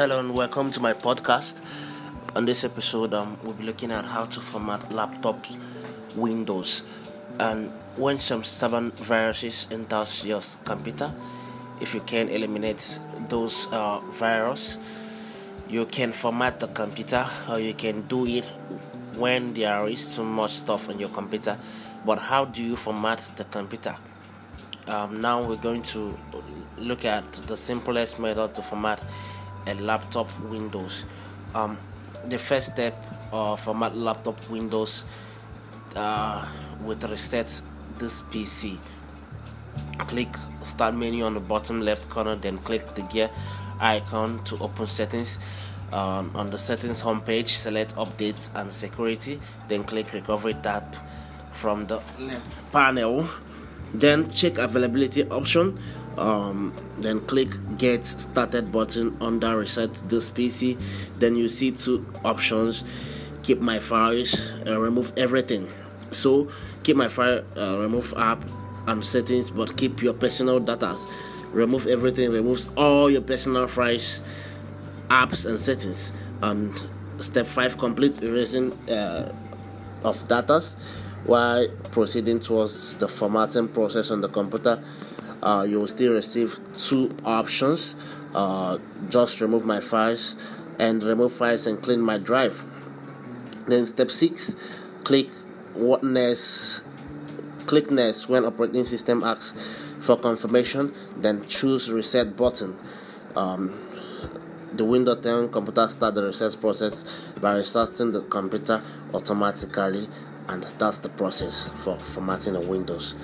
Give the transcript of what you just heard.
Hello and welcome to my podcast. On this episode, um, we'll be looking at how to format laptop Windows and when some stubborn viruses enters your computer. If you can eliminate those uh, viruses, you can format the computer, or you can do it when there is too much stuff on your computer. But how do you format the computer? Um, now we're going to look at the simplest method to format a laptop Windows. Um, the first step of format laptop Windows uh, with reset this PC. Click Start menu on the bottom left corner, then click the gear icon to open settings. Um, on the settings homepage, select updates and security, then click recovery tab from the left panel. Then check availability option um, then click get started button under reset this pc then you see two options. Keep my files uh, remove everything. So keep my file uh, remove app and settings but keep your personal data. Remove everything removes all your personal files apps and settings. And step 5 complete erasing uh, of data. While proceeding towards the formatting process on the computer uh, you will still receive two options uh, just remove my files and remove files and clean my drive. Then step 6 click what next click next when operating system asks for confirmation then choose reset button. Um, the Windows 10 computer start the reset process by restarting the computer automatically and that's the process for formatting the Windows